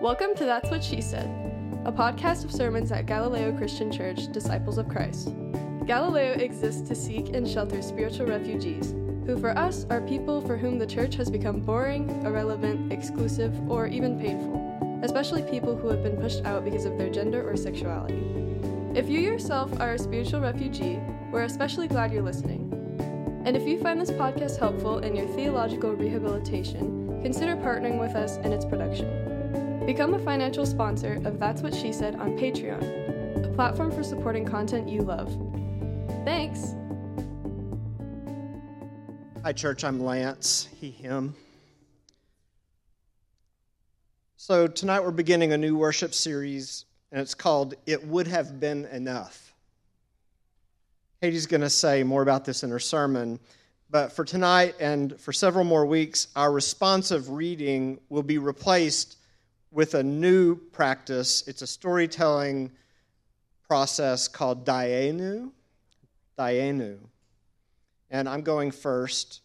Welcome to That's What She Said, a podcast of sermons at Galileo Christian Church, Disciples of Christ. Galileo exists to seek and shelter spiritual refugees, who for us are people for whom the church has become boring, irrelevant, exclusive, or even painful, especially people who have been pushed out because of their gender or sexuality. If you yourself are a spiritual refugee, we're especially glad you're listening. And if you find this podcast helpful in your theological rehabilitation, consider partnering with us in its production. Become a financial sponsor of That's What She Said on Patreon, a platform for supporting content you love. Thanks! Hi, church. I'm Lance, he, him. So, tonight we're beginning a new worship series, and it's called It Would Have Been Enough. Katie's going to say more about this in her sermon. But for tonight and for several more weeks, our responsive reading will be replaced with a new practice. It's a storytelling process called Dayenu. Dayenu. And I'm going first.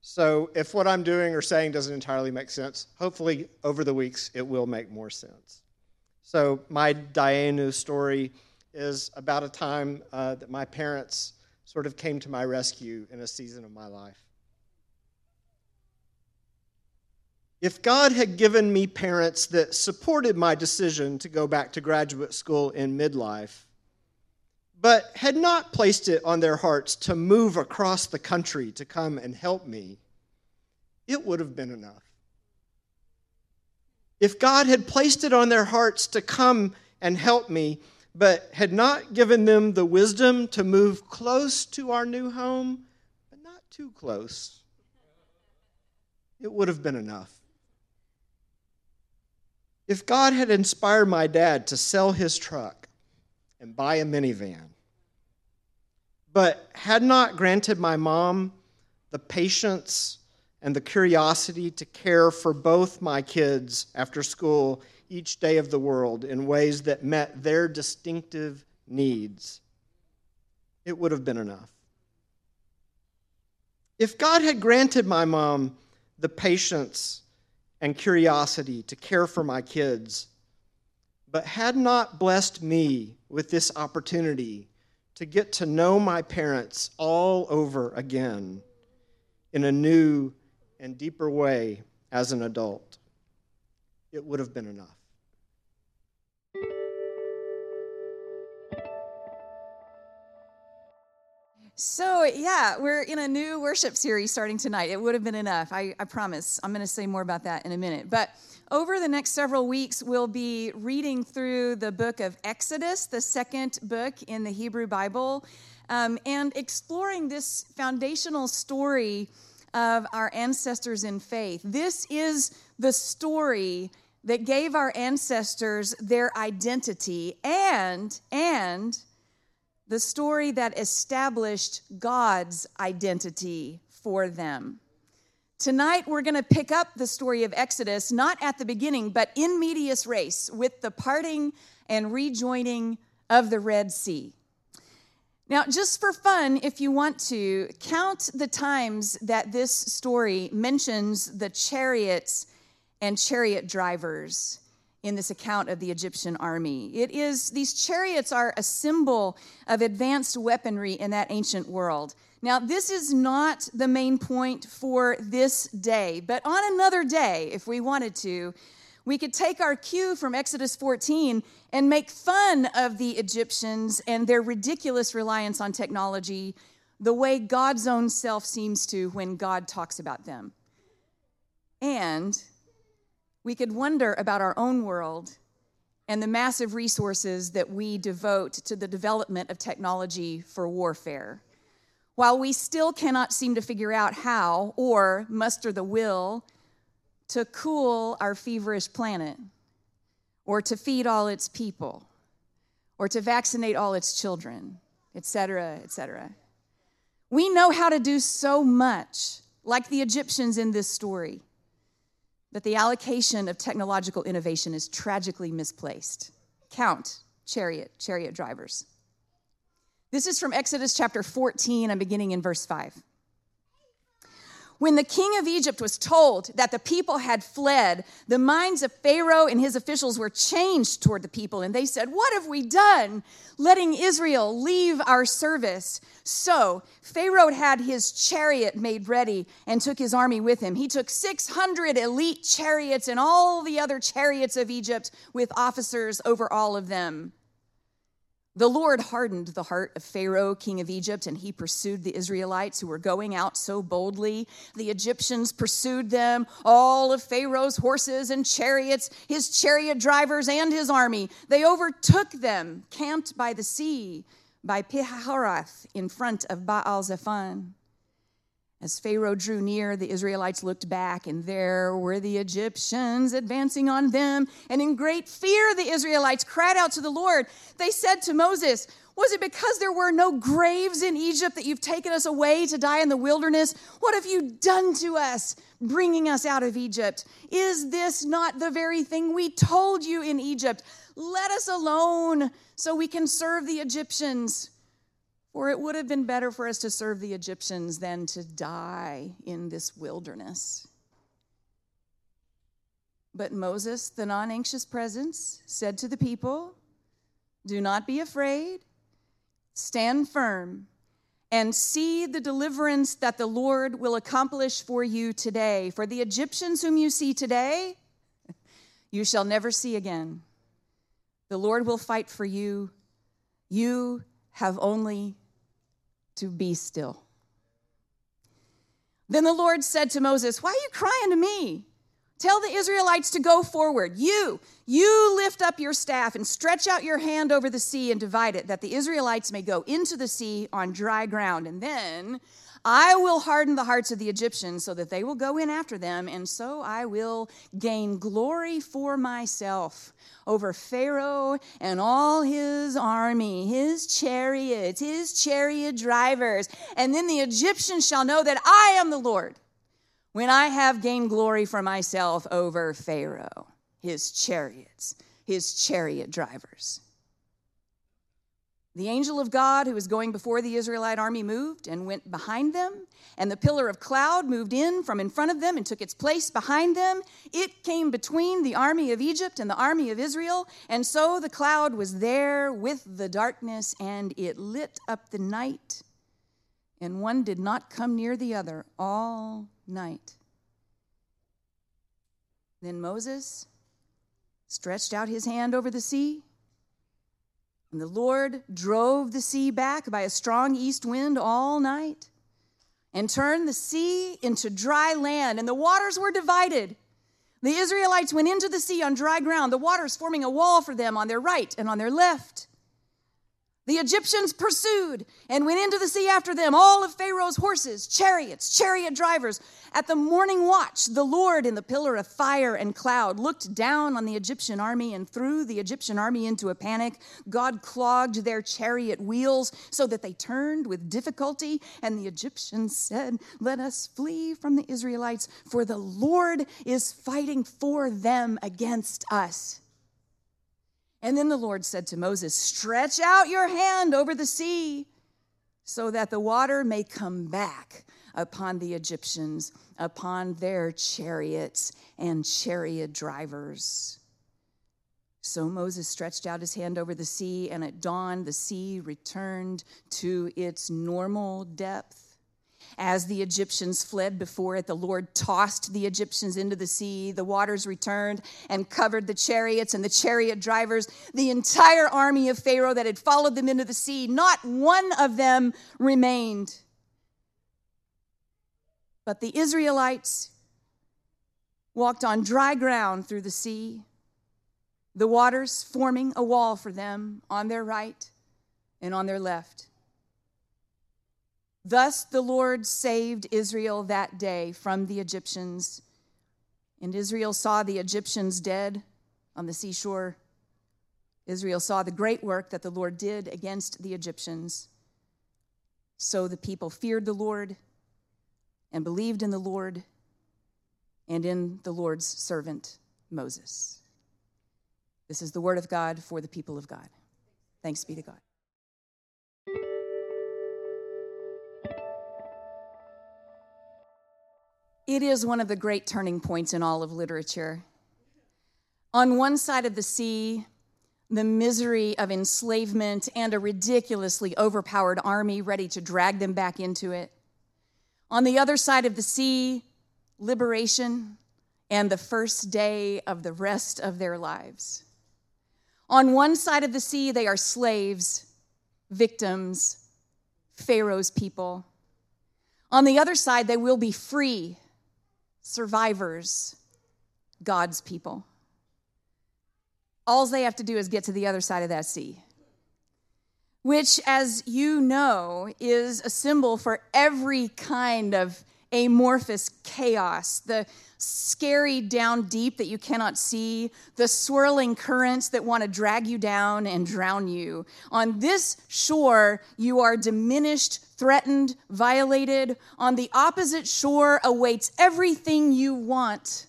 So if what I'm doing or saying doesn't entirely make sense, hopefully over the weeks it will make more sense. So my Dayenu story is about a time uh, that my parents sort of came to my rescue in a season of my life. If God had given me parents that supported my decision to go back to graduate school in midlife, but had not placed it on their hearts to move across the country to come and help me, it would have been enough. If God had placed it on their hearts to come and help me, but had not given them the wisdom to move close to our new home, but not too close, it would have been enough. If God had inspired my dad to sell his truck and buy a minivan, but had not granted my mom the patience and the curiosity to care for both my kids after school each day of the world in ways that met their distinctive needs, it would have been enough. If God had granted my mom the patience and curiosity to care for my kids, but had not blessed me with this opportunity to get to know my parents all over again in a new and deeper way as an adult, it would have been enough. So, yeah, we're in a new worship series starting tonight. It would have been enough. I, I promise. I'm going to say more about that in a minute. But over the next several weeks, we'll be reading through the book of Exodus, the second book in the Hebrew Bible, um, and exploring this foundational story of our ancestors in faith. This is the story that gave our ancestors their identity and, and, the story that established God's identity for them. Tonight, we're going to pick up the story of Exodus, not at the beginning, but in medias res, with the parting and rejoining of the Red Sea. Now, just for fun, if you want to, count the times that this story mentions the chariots and chariot drivers in this account of the Egyptian army. It is these chariots are a symbol of advanced weaponry in that ancient world. Now, this is not the main point for this day, but on another day, if we wanted to, we could take our cue from Exodus 14 and make fun of the Egyptians and their ridiculous reliance on technology the way God's own self seems to when God talks about them. And we could wonder about our own world and the massive resources that we devote to the development of technology for warfare. While we still cannot seem to figure out how or muster the will to cool our feverish planet, or to feed all its people, or to vaccinate all its children, etc., etc. We know how to do so much, like the Egyptians in this story that the allocation of technological innovation is tragically misplaced. Count chariot, chariot drivers. This is from Exodus chapter 14. I'm beginning in verse 5. When the king of Egypt was told that the people had fled, the minds of Pharaoh and his officials were changed toward the people, and they said, What have we done, letting Israel leave our service? So Pharaoh had his chariot made ready and took his army with him. He took 600 elite chariots and all the other chariots of Egypt with officers over all of them. The Lord hardened the heart of Pharaoh, king of Egypt, and he pursued the Israelites who were going out so boldly. The Egyptians pursued them, all of Pharaoh's horses and chariots, his chariot drivers, and his army. They overtook them, camped by the sea, by Pihahiroth, in front of Baal Zephon. As Pharaoh drew near, the Israelites looked back, and there were the Egyptians advancing on them. And in great fear, the Israelites cried out to the Lord. They said to Moses, Was it because there were no graves in Egypt that you've taken us away to die in the wilderness? What have you done to us, bringing us out of Egypt? Is this not the very thing we told you in Egypt? Let us alone so we can serve the Egyptians. For it would have been better for us to serve the Egyptians than to die in this wilderness. But Moses, the non anxious presence, said to the people, Do not be afraid, stand firm, and see the deliverance that the Lord will accomplish for you today. For the Egyptians whom you see today, you shall never see again. The Lord will fight for you. You have only to be still. Then the Lord said to Moses, Why are you crying to me? Tell the Israelites to go forward. You, you lift up your staff and stretch out your hand over the sea and divide it, that the Israelites may go into the sea on dry ground. And then I will harden the hearts of the Egyptians so that they will go in after them, and so I will gain glory for myself over Pharaoh and all his army, his chariots, his chariot drivers. And then the Egyptians shall know that I am the Lord when I have gained glory for myself over Pharaoh, his chariots, his chariot drivers. The angel of God who was going before the Israelite army moved and went behind them, and the pillar of cloud moved in from in front of them and took its place behind them. It came between the army of Egypt and the army of Israel, and so the cloud was there with the darkness, and it lit up the night, and one did not come near the other all night. Then Moses stretched out his hand over the sea and the Lord drove the sea back by a strong east wind all night and turned the sea into dry land, and the waters were divided. The Israelites went into the sea on dry ground, the waters forming a wall for them on their right and on their left. The Egyptians pursued and went into the sea after them, all of Pharaoh's horses, chariots, chariot drivers. At the morning watch, the Lord in the pillar of fire and cloud looked down on the Egyptian army and threw the Egyptian army into a panic. God clogged their chariot wheels so that they turned with difficulty. And the Egyptians said, Let us flee from the Israelites, for the Lord is fighting for them against us. And then the Lord said to Moses, Stretch out your hand over the sea so that the water may come back upon the Egyptians, upon their chariots and chariot drivers. So Moses stretched out his hand over the sea, and at dawn the sea returned to its normal depth. As the Egyptians fled before it, the Lord tossed the Egyptians into the sea. The waters returned and covered the chariots and the chariot drivers, the entire army of Pharaoh that had followed them into the sea. Not one of them remained. But the Israelites walked on dry ground through the sea, the waters forming a wall for them on their right and on their left. Thus the Lord saved Israel that day from the Egyptians. And Israel saw the Egyptians dead on the seashore. Israel saw the great work that the Lord did against the Egyptians. So the people feared the Lord and believed in the Lord and in the Lord's servant Moses. This is the word of God for the people of God. Thanks be to God. It is one of the great turning points in all of literature. On one side of the sea, the misery of enslavement and a ridiculously overpowered army ready to drag them back into it. On the other side of the sea, liberation and the first day of the rest of their lives. On one side of the sea, they are slaves, victims, Pharaoh's people. On the other side, they will be free, survivors, God's people. All they have to do is get to the other side of that sea, which, as you know, is a symbol for every kind of amorphous chaos the scary down deep that you cannot see, the swirling currents that want to drag you down and drown you. On this shore, you are diminished, threatened, violated. On the opposite shore awaits everything you want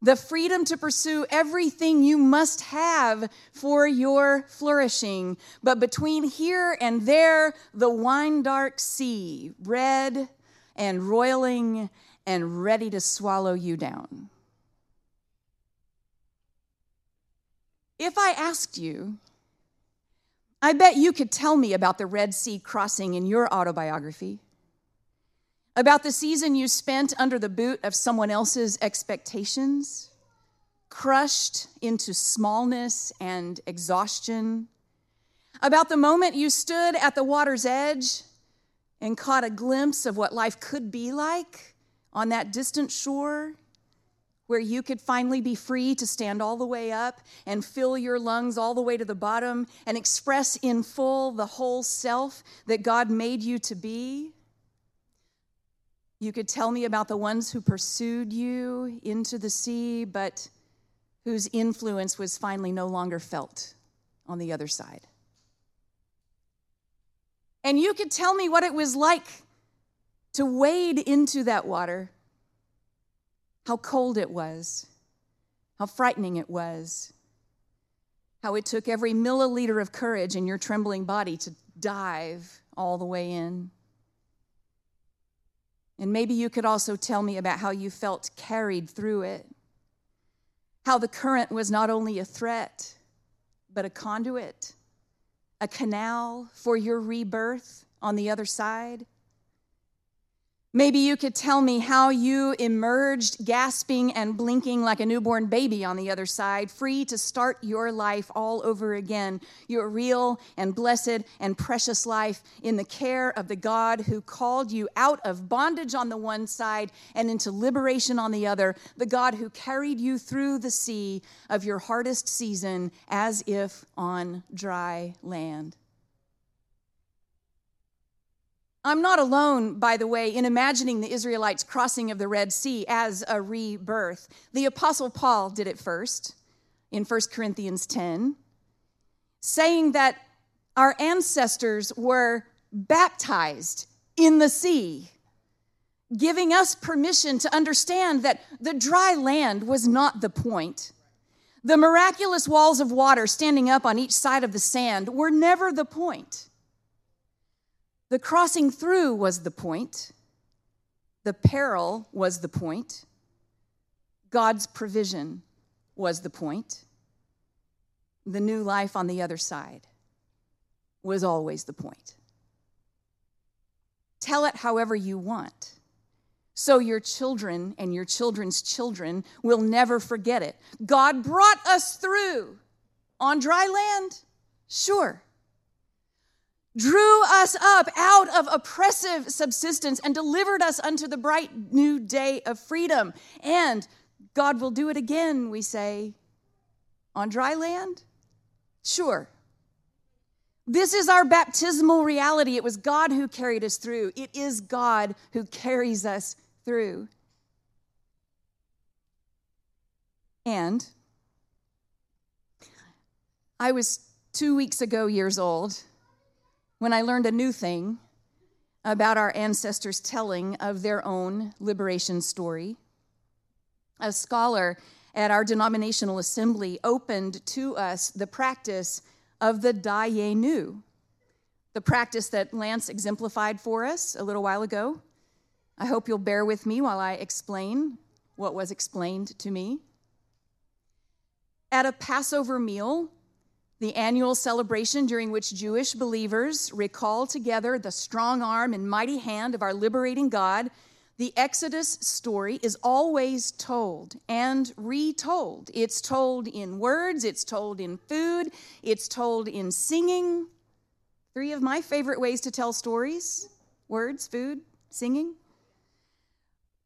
the freedom to pursue everything you must have for your flourishing. But between here and there, the wine dark sea, red and roiling and ready to swallow you down. If I asked you, I bet you could tell me about the Red Sea crossing in your autobiography about the season you spent under the boot of someone else's expectations, crushed into smallness and exhaustion, about the moment you stood at the water's edge and caught a glimpse of what life could be like on that distant shore where you could finally be free to stand all the way up and fill your lungs all the way to the bottom and express in full the whole self that God made you to be. You could tell me about the ones who pursued you into the sea, but whose influence was finally no longer felt on the other side. And you could tell me what it was like to wade into that water, how cold it was, how frightening it was, how it took every milliliter of courage in your trembling body to dive all the way in. And maybe you could also tell me about how you felt carried through it. How the current was not only a threat, but a conduit, a canal for your rebirth on the other side. Maybe you could tell me how you emerged gasping and blinking like a newborn baby on the other side, free to start your life all over again, your real and blessed and precious life in the care of the God who called you out of bondage on the one side and into liberation on the other, the God who carried you through the sea of your hardest season as if on dry land. I'm not alone, by the way, in imagining the Israelites' crossing of the Red Sea as a rebirth. The Apostle Paul did it first in 1 Corinthians 10, saying that our ancestors were baptized in the sea, giving us permission to understand that the dry land was not the point. The miraculous walls of water standing up on each side of the sand were never the point. The crossing through was the point, the peril was the point, God's provision was the point, the new life on the other side was always the point. Tell it however you want. So your children and your children's children will never forget it. God brought us through on dry land? Sure drew us up out of oppressive subsistence and delivered us unto the bright new day of freedom. And God will do it again, we say. On dry land? Sure. This is our baptismal reality. It was God who carried us through. It is God who carries us through. And I was two weeks ago years old when I learned a new thing about our ancestors' telling of their own liberation story. A scholar at our denominational assembly opened to us the practice of the Dayenu, the practice that Lance exemplified for us a little while ago. I hope you'll bear with me while I explain what was explained to me. At a Passover meal, the annual celebration during which Jewish believers recall together the strong arm and mighty hand of our liberating God, the Exodus story is always told and retold. It's told in words, it's told in food, it's told in singing. Three of my favorite ways to tell stories words, food, singing.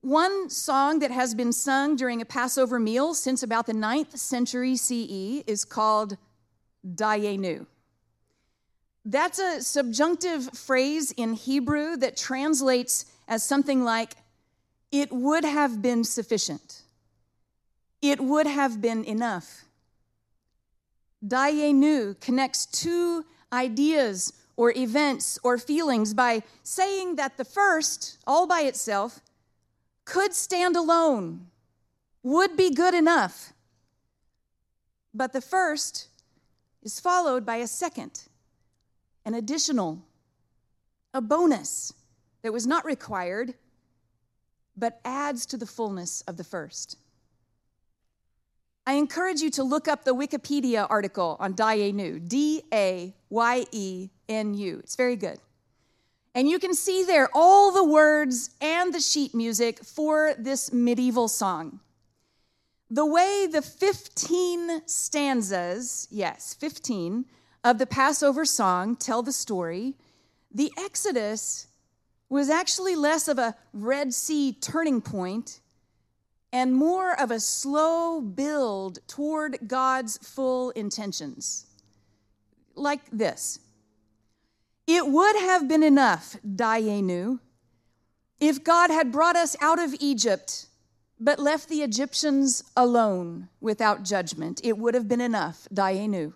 One song that has been sung during a Passover meal since about the 9th century CE is called Dayenu. That's a subjunctive phrase in Hebrew that translates as something like, it would have been sufficient. It would have been enough. Dayenu connects two ideas or events or feelings by saying that the first, all by itself, could stand alone, would be good enough. But the first is followed by a second, an additional, a bonus that was not required, but adds to the fullness of the first. I encourage you to look up the Wikipedia article on Dayenu, D A Y E N U. It's very good. And you can see there all the words and the sheet music for this medieval song. The way the 15 stanzas, yes, 15, of the Passover song tell the story, the Exodus was actually less of a Red Sea turning point and more of a slow build toward God's full intentions. Like this It would have been enough, Dayenu, if God had brought us out of Egypt but left the Egyptians alone without judgment. It would have been enough, Dayenu.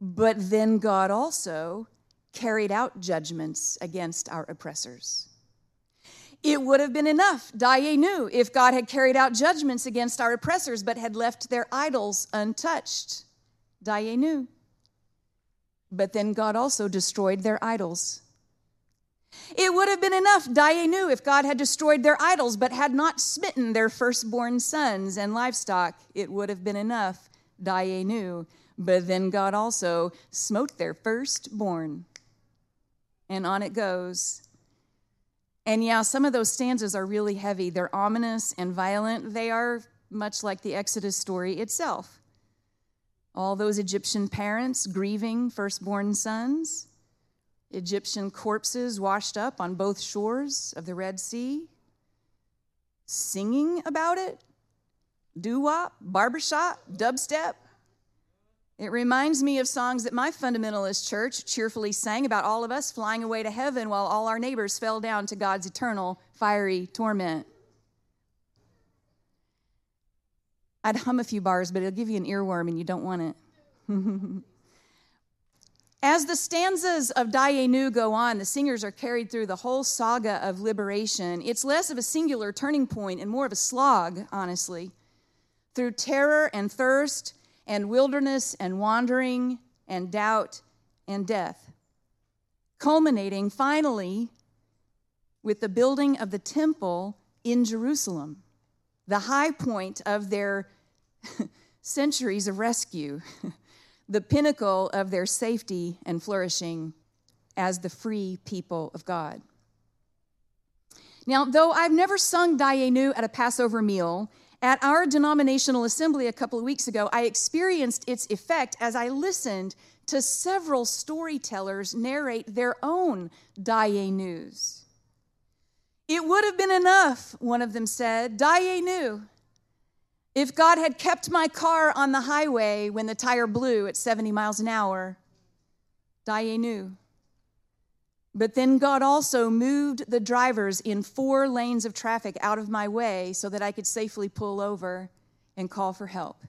But then God also carried out judgments against our oppressors. It would have been enough, Dayenu, if God had carried out judgments against our oppressors but had left their idols untouched. Dayenu. But then God also destroyed their idols. It would have been enough, Dayenu, if God had destroyed their idols but had not smitten their firstborn sons and livestock. It would have been enough, Dayenu. But then God also smote their firstborn. And on it goes. And yeah, some of those stanzas are really heavy. They're ominous and violent. They are much like the Exodus story itself. All those Egyptian parents grieving firstborn sons Egyptian corpses washed up on both shores of the Red Sea, singing about it, doo wop, barbershop, dubstep. It reminds me of songs that my fundamentalist church cheerfully sang about all of us flying away to heaven while all our neighbors fell down to God's eternal fiery torment. I'd hum a few bars, but it'll give you an earworm and you don't want it. As the stanzas of Dayenu go on, the singers are carried through the whole saga of liberation. It's less of a singular turning point and more of a slog, honestly. Through terror and thirst and wilderness and wandering and doubt and death. Culminating finally with the building of the temple in Jerusalem, the high point of their centuries of rescue. the pinnacle of their safety and flourishing as the free people of God. Now, though I've never sung Dayenu at a Passover meal, at our denominational assembly a couple of weeks ago, I experienced its effect as I listened to several storytellers narrate their own Dayenus. It would have been enough, one of them said, Dayenu, if God had kept my car on the highway when the tire blew at 70 miles an hour, Dayenu. But then God also moved the drivers in four lanes of traffic out of my way so that I could safely pull over and call for help.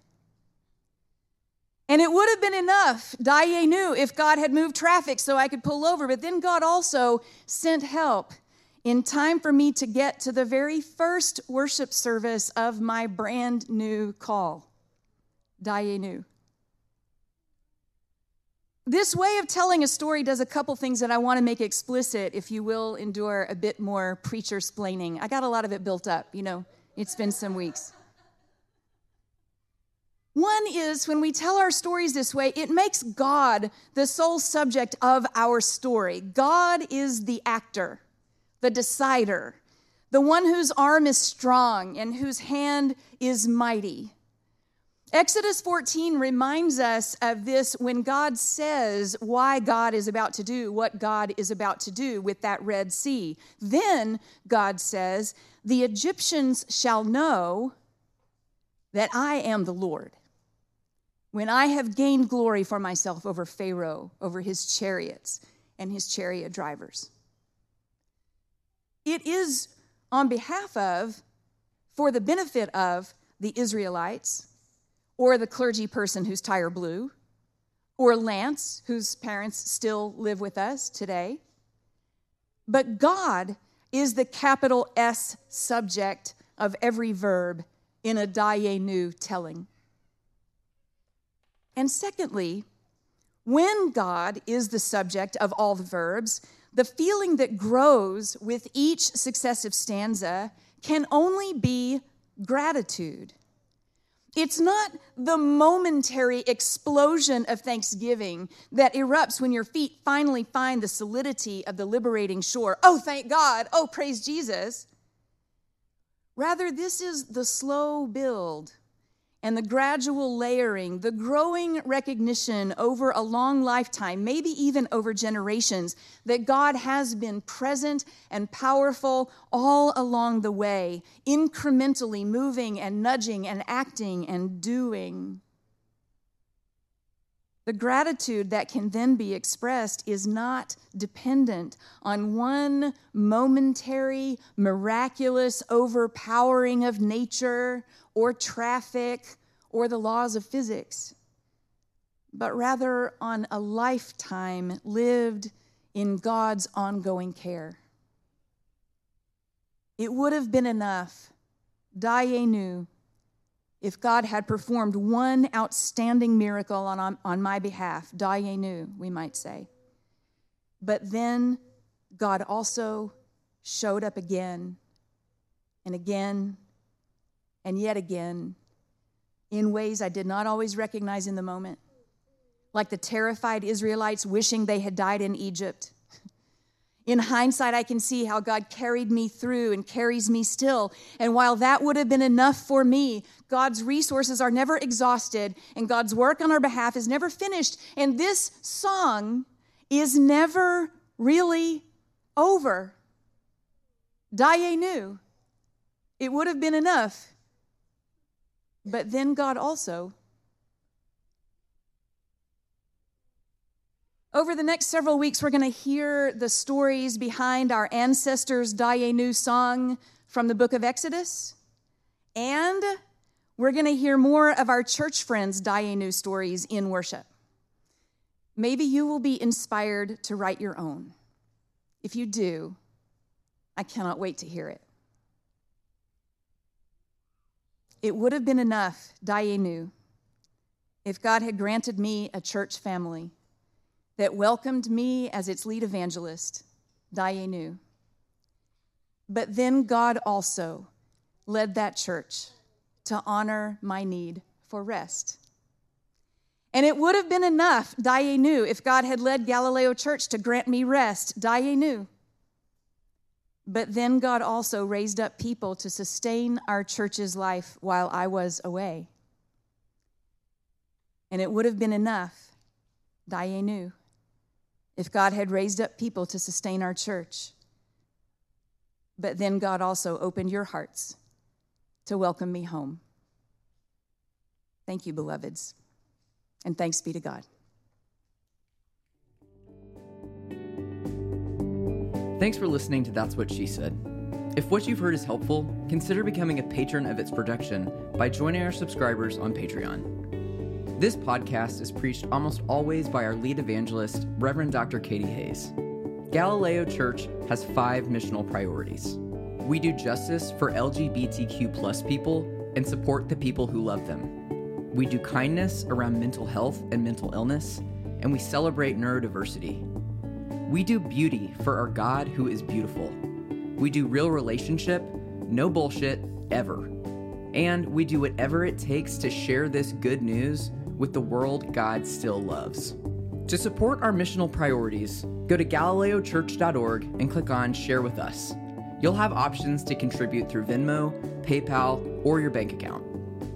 And it would have been enough, Dayenu, if God had moved traffic so I could pull over. But then God also sent help in time for me to get to the very first worship service of my brand new call, Dayenu. this way of telling a story does a couple things that I want to make explicit, if you will endure a bit more preacher splaining. I got a lot of it built up, you know, it's been some weeks. One is when we tell our stories this way, it makes God the sole subject of our story. God is the actor, the decider, the one whose arm is strong and whose hand is mighty. Exodus 14 reminds us of this when God says why God is about to do what God is about to do with that Red Sea. Then God says, The Egyptians shall know that I am the Lord. When I have gained glory for myself over Pharaoh, over his chariots and his chariot drivers. It is on behalf of, for the benefit of the Israelites or the clergy person whose tire blew, or Lance, whose parents still live with us today. But God is the capital S subject of every verb in a Dayenu telling. And secondly, when God is the subject of all the verbs, the feeling that grows with each successive stanza can only be gratitude. It's not the momentary explosion of thanksgiving that erupts when your feet finally find the solidity of the liberating shore. Oh, thank God. Oh, praise Jesus. Rather, this is the slow build and the gradual layering, the growing recognition over a long lifetime, maybe even over generations, that God has been present and powerful all along the way, incrementally moving and nudging and acting and doing. The gratitude that can then be expressed is not dependent on one momentary, miraculous overpowering of nature or traffic or the laws of physics, but rather on a lifetime lived in God's ongoing care. It would have been enough, Dayenu, if God had performed one outstanding miracle on, on, my behalf, Dayenu, we might say. But then God also showed up again and again and yet again in ways I did not always recognize in the moment, like the terrified Israelites wishing they had died in Egypt. In hindsight, I can see how God carried me through and carries me still. And while that would have been enough for me, God's resources are never exhausted, and God's work on our behalf is never finished. And this song is never really over. Dayenu. It would have been enough but then God also. Over the next several weeks, we're going to hear the stories behind our ancestors' Dayenu song from the book of Exodus. And we're going to hear more of our church friends' Dayenu stories in worship. Maybe you will be inspired to write your own. If you do, I cannot wait to hear it. It would have been enough, Dayenu, if God had granted me a church family that welcomed me as its lead evangelist, Dayenu. But then God also led that church to honor my need for rest. And it would have been enough, Dayenu, if God had led Galileo Church to grant me rest, Dayenu. But then God also raised up people to sustain our church's life while I was away. And it would have been enough, Dayenu, if God had raised up people to sustain our church. But then God also opened your hearts to welcome me home. Thank you, beloveds, and thanks be to God. Thanks for listening to That's What She Said. If what you've heard is helpful, consider becoming a patron of its production by joining our subscribers on Patreon. This podcast is preached almost always by our lead evangelist, Reverend Dr. Katie Hays. Galileo Church has five missional priorities. We do justice for LGBTQ plus people and support the people who love them. We do kindness around mental health and mental illness, and we celebrate neurodiversity. We do beauty for our God who is beautiful. We do real relationship, no bullshit, ever. And we do whatever it takes to share this good news with the world God still loves. To support our missional priorities, go to galileochurch.org and click on Share with Us. You'll have options to contribute through Venmo, PayPal, or your bank account.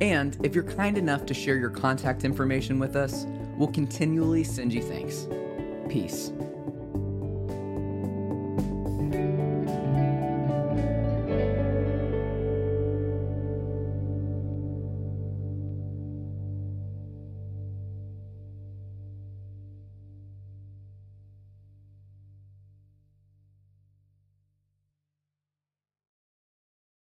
And if you're kind enough to share your contact information with us, we'll continually send you thanks. Peace.